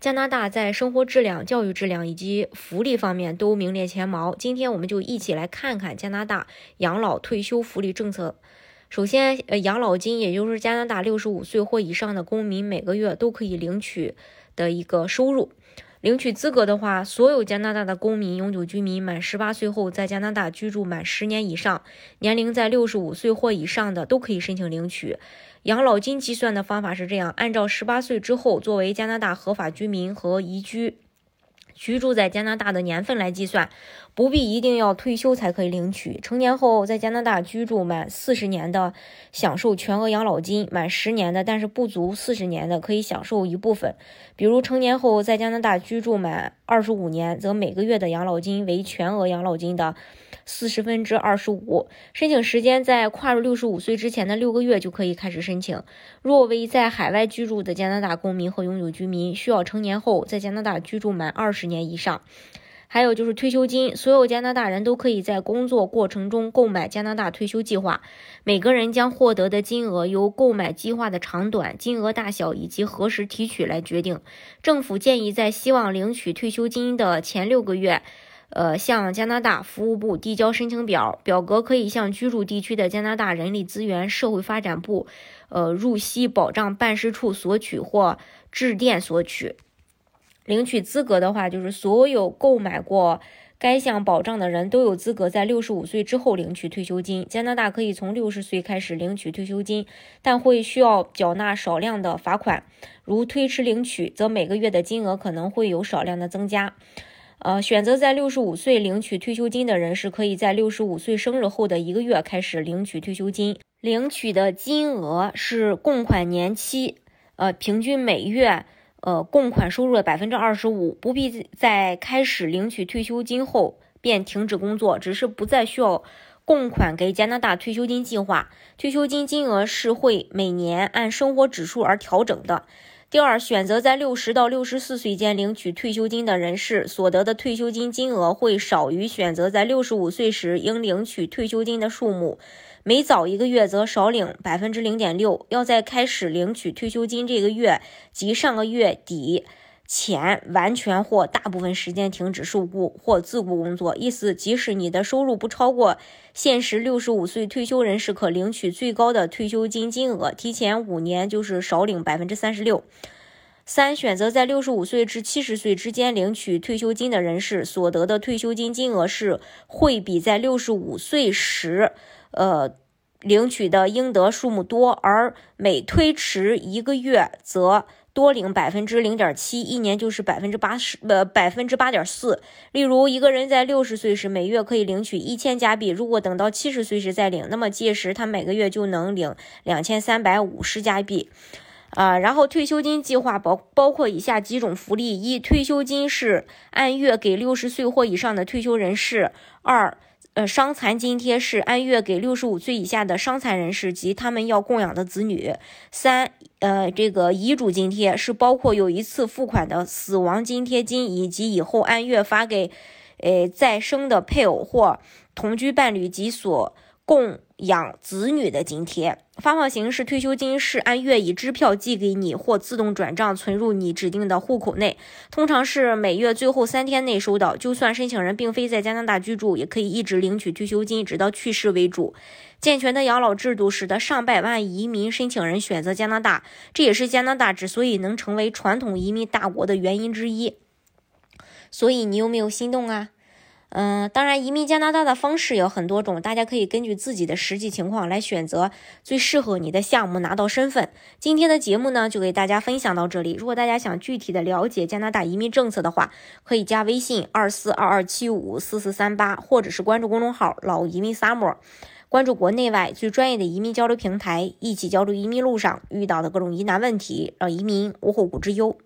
加拿大在生活质量、教育质量以及福利方面都名列前茅。今天我们就一起来看看加拿大养老退休福利政策。首先，呃，养老金，也就是加拿大六十五岁或以上的公民每个月都可以领取的一个收入。领取资格的话，所有加拿大的公民、永久居民满十八岁后，在加拿大居住满十年以上，年龄在六十五岁或以上的都可以申请领取。养老金计算的方法是这样：按照十八岁之后作为加拿大合法居民和移居。居住在加拿大的年份来计算，不必一定要退休才可以领取。成年后在加拿大居住满四十年的，享受全额养老金；满十年的，但是不足四十年的，可以享受一部分。比如成年后在加拿大居住满二十五年，则每个月的养老金为全额养老金的。四十分之二十五，申请时间在跨入六十五岁之前的六个月就可以开始申请。若为在海外居住的加拿大公民和永久居民，需要成年后在加拿大居住满二十年以上。还有就是退休金，所有加拿大人都可以在工作过程中购买加拿大退休计划，每个人将获得的金额由购买计划的长短、金额大小以及何时提取来决定。政府建议在希望领取退休金的前六个月。呃，向加拿大服务部递交申请表，表格可以向居住地区的加拿大人力资源社会发展部，呃，入息保障办事处索取或致电索取。领取资格的话，就是所有购买过该项保障的人都有资格在六十五岁之后领取退休金。加拿大可以从六十岁开始领取退休金，但会需要缴纳少量的罚款。如推迟领取，则每个月的金额可能会有少量的增加。呃，选择在六十五岁领取退休金的人是可以在六十五岁生日后的一个月开始领取退休金，领取的金额是供款年期，呃，平均每月呃供款收入的百分之二十五，不必在开始领取退休金后便停止工作，只是不再需要供款给加拿大退休金计划，退休金金额是会每年按生活指数而调整的。第二，选择在六十到六十四岁间领取退休金的人士，所得的退休金金额会少于选择在六十五岁时应领取退休金的数目，每早一个月则少领百分之零点六。要在开始领取退休金这个月及上个月底。前完全或大部分时间停止受雇或自雇工作，意思即使你的收入不超过现实六十五岁退休人士可领取最高的退休金金额，提前五年就是少领百分之三十六。三、选择在六十五岁至七十岁之间领取退休金的人士，所得的退休金金额是会比在六十五岁时，呃，领取的应得数目多，而每推迟一个月则。多领百分之零点七，一年就是百分之八十，呃，百分之八点四。例如，一个人在六十岁时每月可以领取一千加币，如果等到七十岁时再领，那么届时他每个月就能领两千三百五十加币。啊，然后退休金计划包包括以下几种福利：一、退休金是按月给六十岁或以上的退休人士；二。呃，伤残津贴是按月给六十五岁以下的伤残人士及他们要供养的子女。三，呃，这个遗嘱津贴是包括有一次付款的死亡津贴金，以及以后按月发给，呃，再生的配偶或同居伴侣及所供。养子女的津贴发放形式：退休金是按月以支票寄给你，或自动转账存入你指定的户口内，通常是每月最后三天内收到。就算申请人并非在加拿大居住，也可以一直领取退休金，直到去世为主。健全的养老制度使得上百万移民申请人选择加拿大，这也是加拿大之所以能成为传统移民大国的原因之一。所以，你有没有心动啊？嗯，当然，移民加拿大的方式有很多种，大家可以根据自己的实际情况来选择最适合你的项目，拿到身份。今天的节目呢，就给大家分享到这里。如果大家想具体的了解加拿大移民政策的话，可以加微信二四二二七五四四三八，或者是关注公众号“老移民 summer”，关注国内外最专业的移民交流平台，一起交流移民路上遇到的各种疑难问题，让移民无后顾之忧。